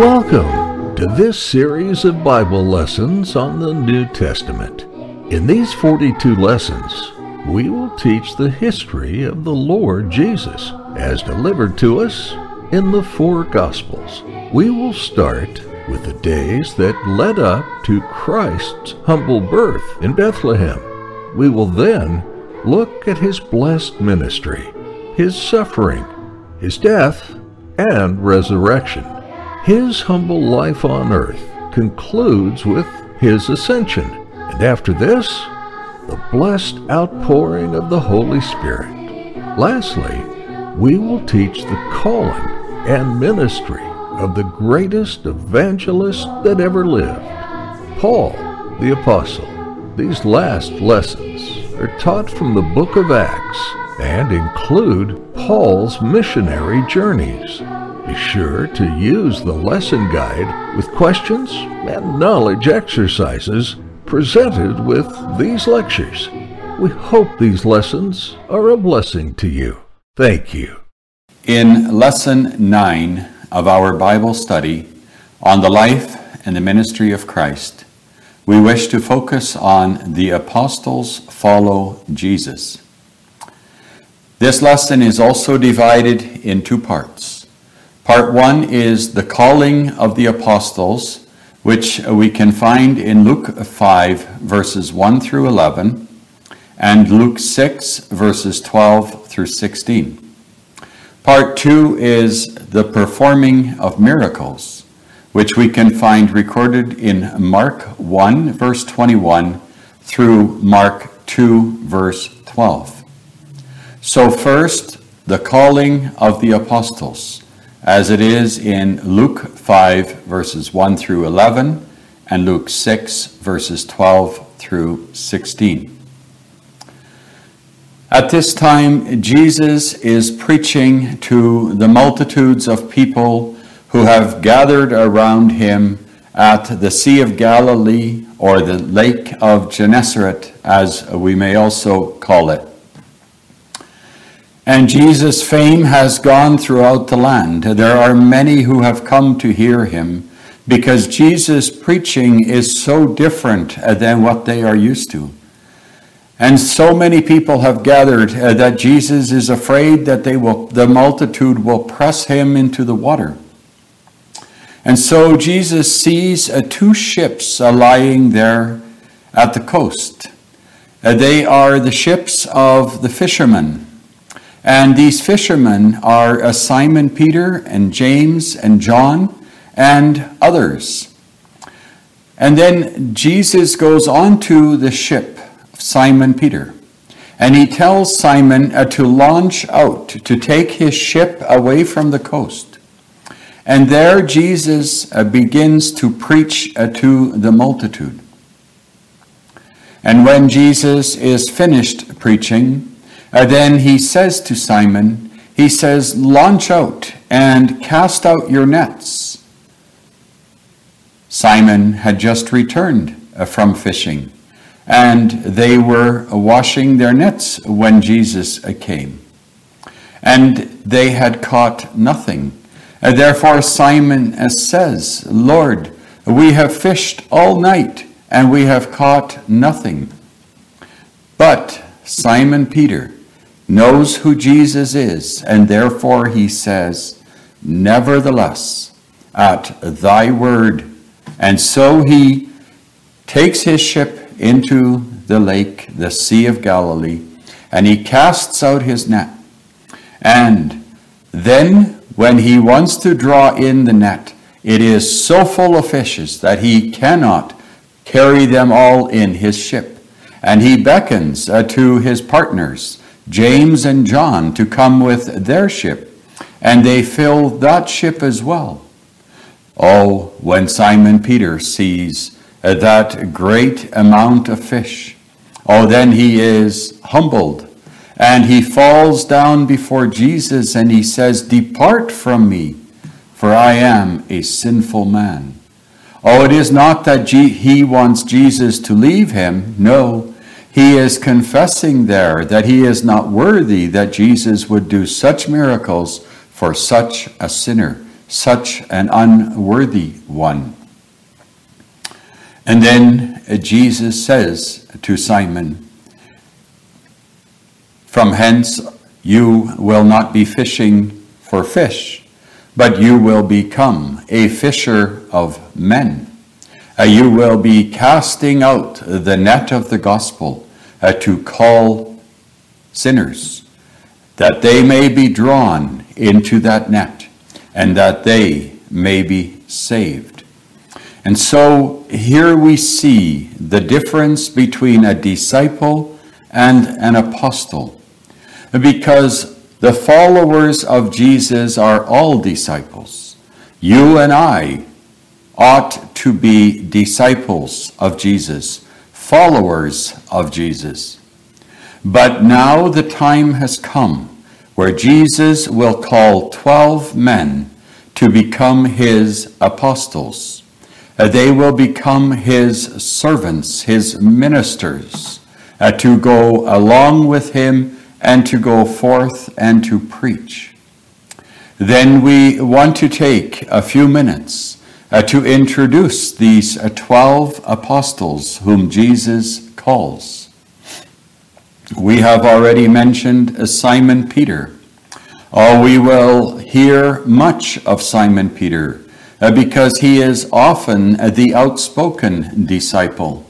Welcome to this series of Bible lessons on the New Testament. In these 42 lessons, we will teach the history of the Lord Jesus as delivered to us in the four Gospels. We will start with the days that led up to Christ's humble birth in Bethlehem. We will then look at his blessed ministry, his suffering, his death, and resurrection. His humble life on earth concludes with his ascension, and after this, the blessed outpouring of the Holy Spirit. Lastly, we will teach the calling and ministry of the greatest evangelist that ever lived, Paul the Apostle. These last lessons are taught from the book of Acts and include Paul's missionary journeys. Be sure to use the lesson guide with questions and knowledge exercises presented with these lectures. We hope these lessons are a blessing to you. Thank you. In Lesson 9 of our Bible study on the life and the ministry of Christ, we wish to focus on the apostles follow Jesus. This lesson is also divided in two parts. Part one is the calling of the apostles, which we can find in Luke 5, verses 1 through 11, and Luke 6, verses 12 through 16. Part two is the performing of miracles, which we can find recorded in Mark 1, verse 21 through Mark 2, verse 12. So, first, the calling of the apostles as it is in Luke 5, verses 1 through 11, and Luke 6, verses 12 through 16. At this time, Jesus is preaching to the multitudes of people who have gathered around him at the Sea of Galilee or the Lake of Gennesaret, as we may also call it. And Jesus' fame has gone throughout the land. There are many who have come to hear him because Jesus' preaching is so different than what they are used to. And so many people have gathered uh, that Jesus is afraid that they will, the multitude will press him into the water. And so Jesus sees uh, two ships uh, lying there at the coast. they are the ships of the fishermen and these fishermen are uh, Simon Peter and James and John and others. And then Jesus goes on to the ship of Simon Peter. And he tells Simon uh, to launch out, to take his ship away from the coast. And there Jesus uh, begins to preach uh, to the multitude. And when Jesus is finished preaching, and then he says to Simon, he says, Launch out and cast out your nets. Simon had just returned uh, from fishing, and they were washing their nets when Jesus uh, came. And they had caught nothing. Therefore, Simon uh, says, Lord, we have fished all night, and we have caught nothing. But Simon Peter, knows who Jesus is, and therefore he says, Nevertheless, at thy word. And so he takes his ship into the lake, the Sea of Galilee, and he casts out his net. And then, when he wants to draw in the net, it is so full of fishes that he cannot carry them all in his ship. And he beckons uh, to his partners James and John to come with their ship, and they fill that ship as well. Oh, when Simon Peter sees that great amount of fish, oh, then he is humbled and he falls down before Jesus and he says, Depart from me, for I am a sinful man. Oh, it is not that he wants Jesus to leave him. No, he is confessing there that he is not worthy that Jesus would do such miracles for such a sinner, such an unworthy one. And then Jesus says to Simon, From hence you will not be fishing for fish, but you will become a fisher of men. Uh, you will be casting out the net of the gospel uh, to call sinners, that they may be drawn into that net, and that they may be saved. And so here we see the difference between a disciple and an apostle, because the followers of Jesus are all disciples. You and I ought to be disciples of Jesus, followers of Jesus. But now the time has come where Jesus will call 12 men to become his apostles. They will become his servants, his ministers, uh, to go along with him and to go forth and to preach. Then we want to take a few minutes uh, to introduce these 12 apostles whom Jesus calls. We have already mentioned Simon Peter. Oh, we will hear much of Simon Peter uh, because he is often the outspoken disciple.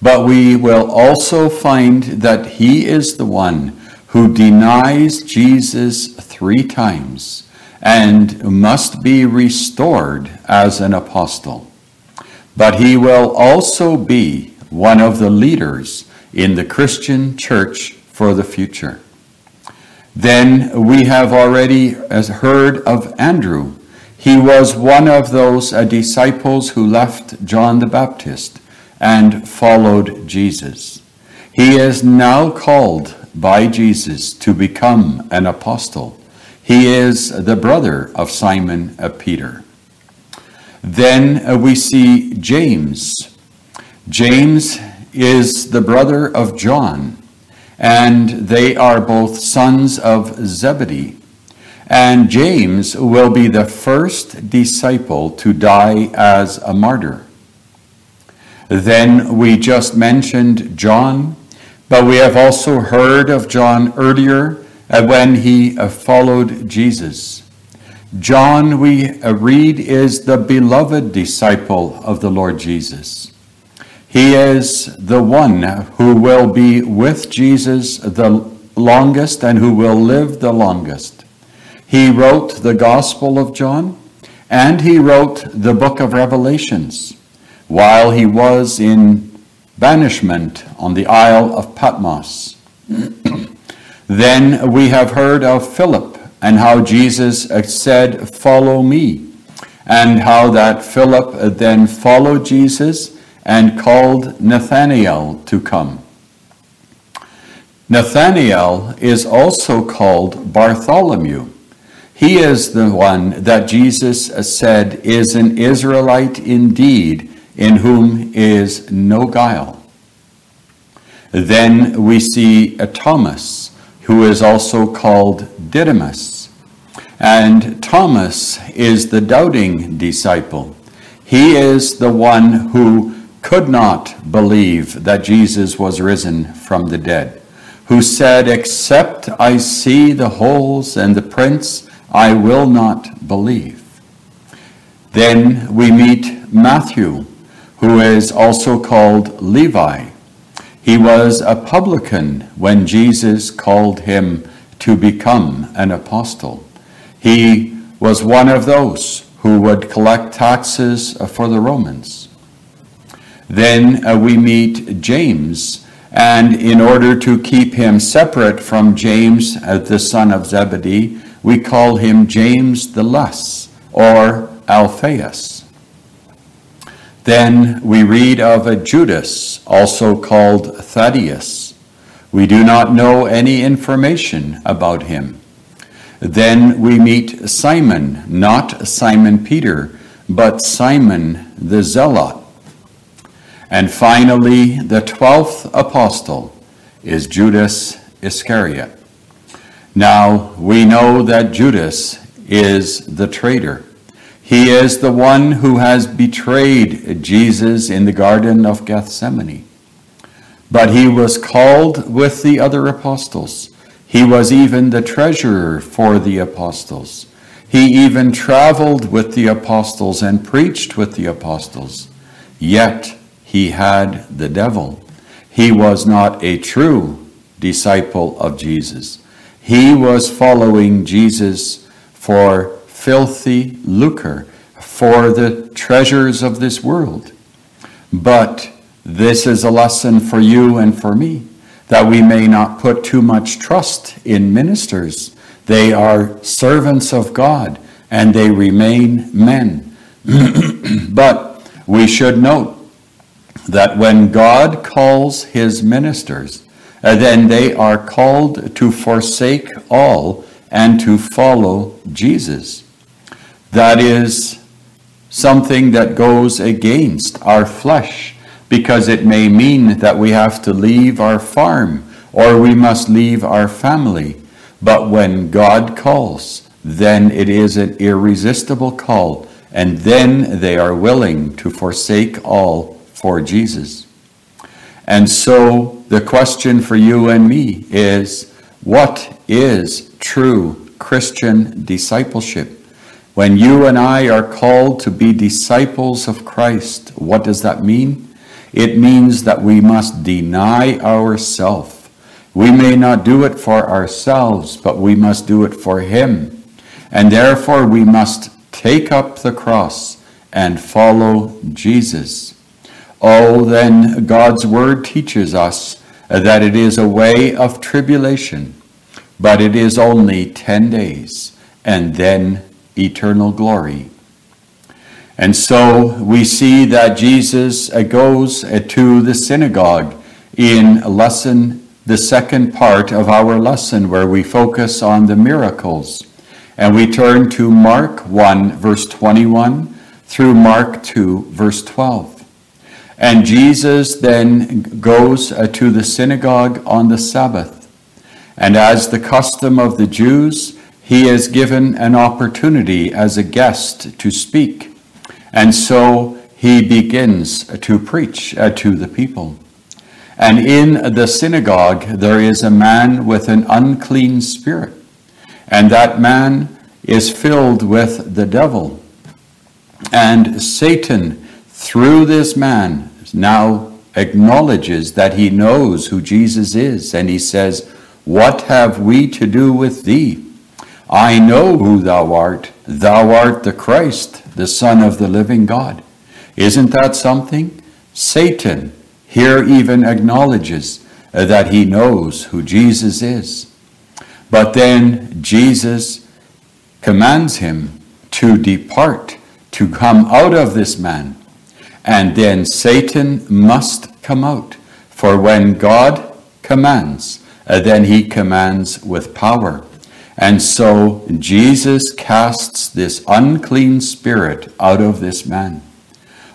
But we will also find that he is the one who denies Jesus three times and must be restored as an apostle. But he will also be one of the leaders in the Christian church for the future. Then we have already heard of Andrew. He was one of those uh, disciples who left John the Baptist and followed Jesus. He is now called by Jesus to become an apostle. He is the brother of Simon uh, Peter. Then uh, we see James. James is the brother of John, and they are both sons of Zebedee. And James will be the first disciple to die as a martyr. Then we just mentioned John, but we have also heard of John earlier when he uh, followed Jesus. John, we uh, read, is the beloved disciple of the Lord Jesus. He is the one who will be with Jesus the longest and who will live the longest. He wrote the Gospel of John and he wrote the book of Revelations while he was in banishment on the Isle of Patmos. then we have heard of Philip and how Jesus said, Follow me, and how that Philip then followed Jesus and called Nathanael to come. Nathanael is also called Bartholomew. He is the one that Jesus said is an Israelite indeed, in whom is no guile. Then we see Thomas, who is also called Didymus. And Thomas is the doubting disciple. He is the one who could not believe that Jesus was risen from the dead, who said, Except I see the holes and the prints, I will not believe. Then we meet Matthew, who is also called Levi. He was a publican when Jesus called him to become an apostle. He was one of those who would collect taxes for the Romans. Then uh, we meet James, and in order to keep him separate from James, uh, the son of Zebedee, we call him James the Less, or Alphaeus. Then we read of a Judas, also called Thaddeus. We do not know any information about him. Then we meet Simon, not Simon Peter, but Simon the Zealot and finally, the twelfth apostle is Judas Iscariot. Now, we know that Judas is the traitor. He is the one who has betrayed Jesus in the Garden of Gethsemane. But he was called with the other apostles. He was even the treasurer for the apostles. He even traveled with the apostles and preached with the apostles. Yet he had the devil. He was not a true disciple of Jesus. He was following Jesus for filthy lucre, for the treasures of this world. But this is a lesson for you and for me that we may not put too much trust in ministers. They are servants of God and they remain men. but we should note that when God calls his ministers, uh, then they are called to forsake all and to follow Jesus. That is something that goes against our flesh because it may mean that we have to leave our farm or we must leave our family. But when God calls, then it is an irresistible call, and then they are willing to forsake all for Jesus. And so the question for you and me is what is true Christian discipleship? When you and I are called to be disciples of Christ, what does that mean? It means that we must deny ourselves. We may not do it for ourselves, but we must do it for Him. And therefore, we must take up the cross and follow Jesus. Oh, then God's Word teaches us that it is a way of tribulation, but it is only 10 days, and then eternal glory. And so we see that Jesus goes to the synagogue in lesson, the second part of our lesson, where we focus on the miracles. And we turn to Mark 1, verse 21 through Mark 2, verse 12. And Jesus then goes uh, to the synagogue on the Sabbath. And as the custom of the Jews, he is given an opportunity as a guest to speak. And so he begins to preach uh, to the people. And in the synagogue, there is a man with an unclean spirit. And that man is filled with the devil. And Satan, through this man, now acknowledges that he knows who Jesus is. And he says, What have we to do with thee? I know who thou art. Thou art the Christ, the Son of the living God. Isn't that something? Satan here even acknowledges that he knows who Jesus is. But then Jesus commands him to depart, to come out of this man. And then Satan must come out. For when God commands, then he commands with power. And so Jesus casts this unclean spirit out of this man.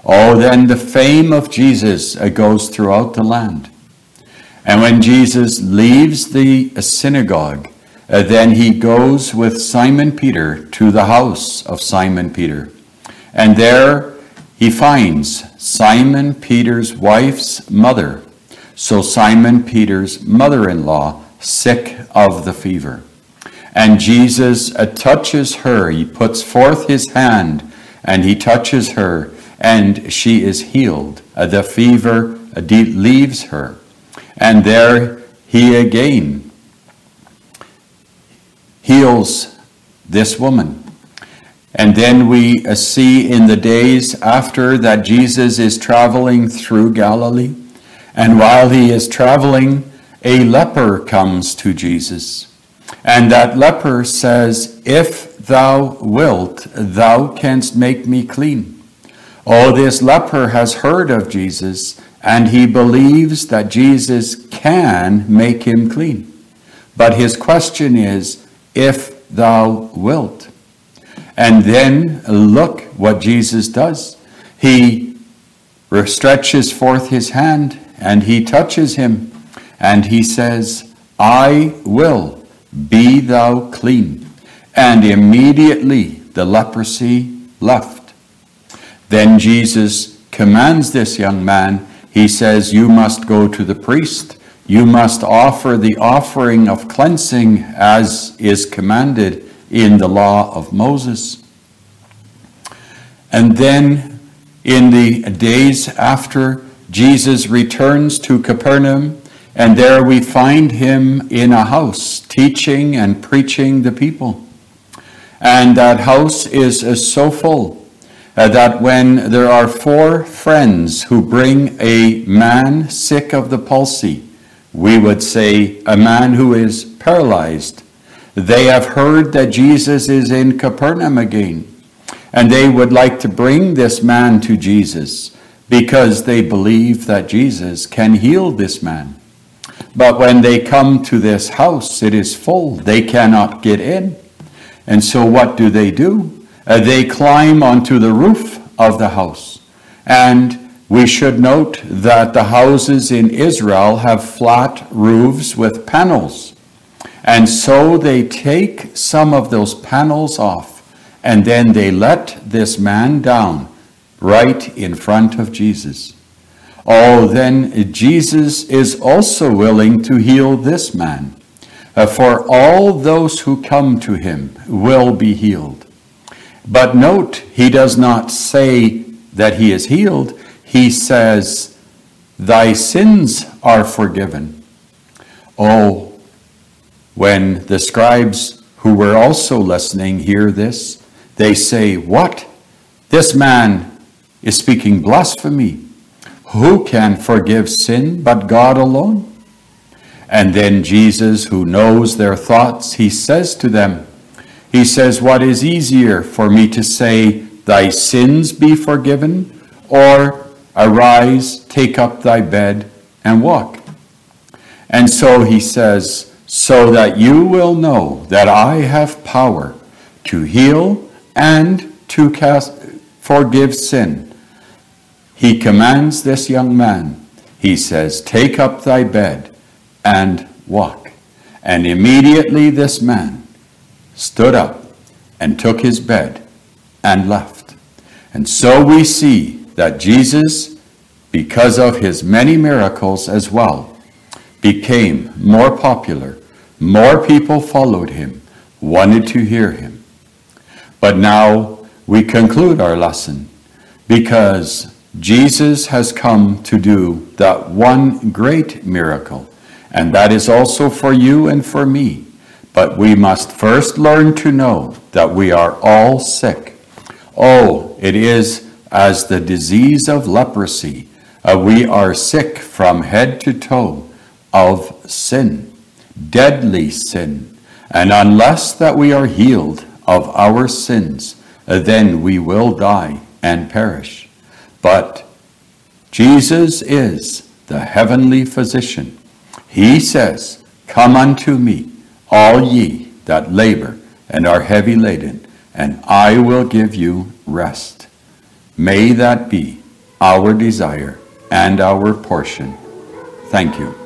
Oh, then the fame of Jesus uh, goes throughout the land. And when Jesus leaves the synagogue, uh, then he goes with Simon Peter to the house of Simon Peter. And there he finds Simon Peter's wife's mother. So Simon Peter's mother in law sick of the fever. And Jesus uh, touches her. He puts forth his hand and he touches her, and she is healed. Uh, the fever uh, leaves her. And there he again heals this woman. And then we see in the days after that Jesus is traveling through Galilee. And while he is traveling, a leper comes to Jesus. And that leper says, If thou wilt, thou canst make me clean. Oh, this leper has heard of Jesus, and he believes that Jesus can make him clean. But his question is, If thou wilt. And then look what Jesus does. He stretches forth his hand and he touches him and he says, I will be thou clean. And immediately the leprosy left. Then Jesus commands this young man, he says, You must go to the priest. You must offer the offering of cleansing as is commanded in the law of Moses. And then in the days after, Jesus returns to Capernaum, and there we find him in a house teaching and preaching the people. And that house is, so full uh, that when there are four friends who bring a man sick of the palsy, we would say a man who is paralyzed, they have heard that Jesus is in Capernaum again, and they would like to bring this man to Jesus because they believe that Jesus can heal this man. But when they come to this house, it is full. They cannot get in. And so what do they do? Uh, they climb onto the roof of the house. And we should note that the houses in Israel have flat roofs with panels. And so they take some of those panels off and then they let this man down right in front of Jesus. Oh, then Jesus is also willing to heal this man. Uh, for all those who come to him will be healed. But note, he does not say that he is healed. He says, Thy sins are forgiven. Oh, when the scribes who were also listening hear this, they say, What? This man is speaking blasphemy. Who can forgive sin but God alone? And then Jesus, who knows their thoughts, he says to them, He says, What is easier for me to say, Thy sins be forgiven, or arise, take up thy bed, and walk? And so he says, So that you will know that I have power to heal and to cast, forgive sin. He commands this young man, he says, Take up thy bed and walk. And immediately this man stood up and took his bed and left. And so we see that Jesus, because of his many miracles as well, became more popular. More people followed him, wanted to hear him. But now we conclude our lesson because Jesus has come to do that one great miracle and that is also for you and for me. But we must first learn to know that we are all sick. Oh, it is as the disease of leprosy. Uh, we are sick from head to toe of sin, deadly sin. And unless that we are healed of our sins, uh, then we will die and perish. But Jesus is the heavenly physician he says, Come unto me, all ye that labor and are heavy laden, and I will give you rest. May that be our desire and our portion. Thank you.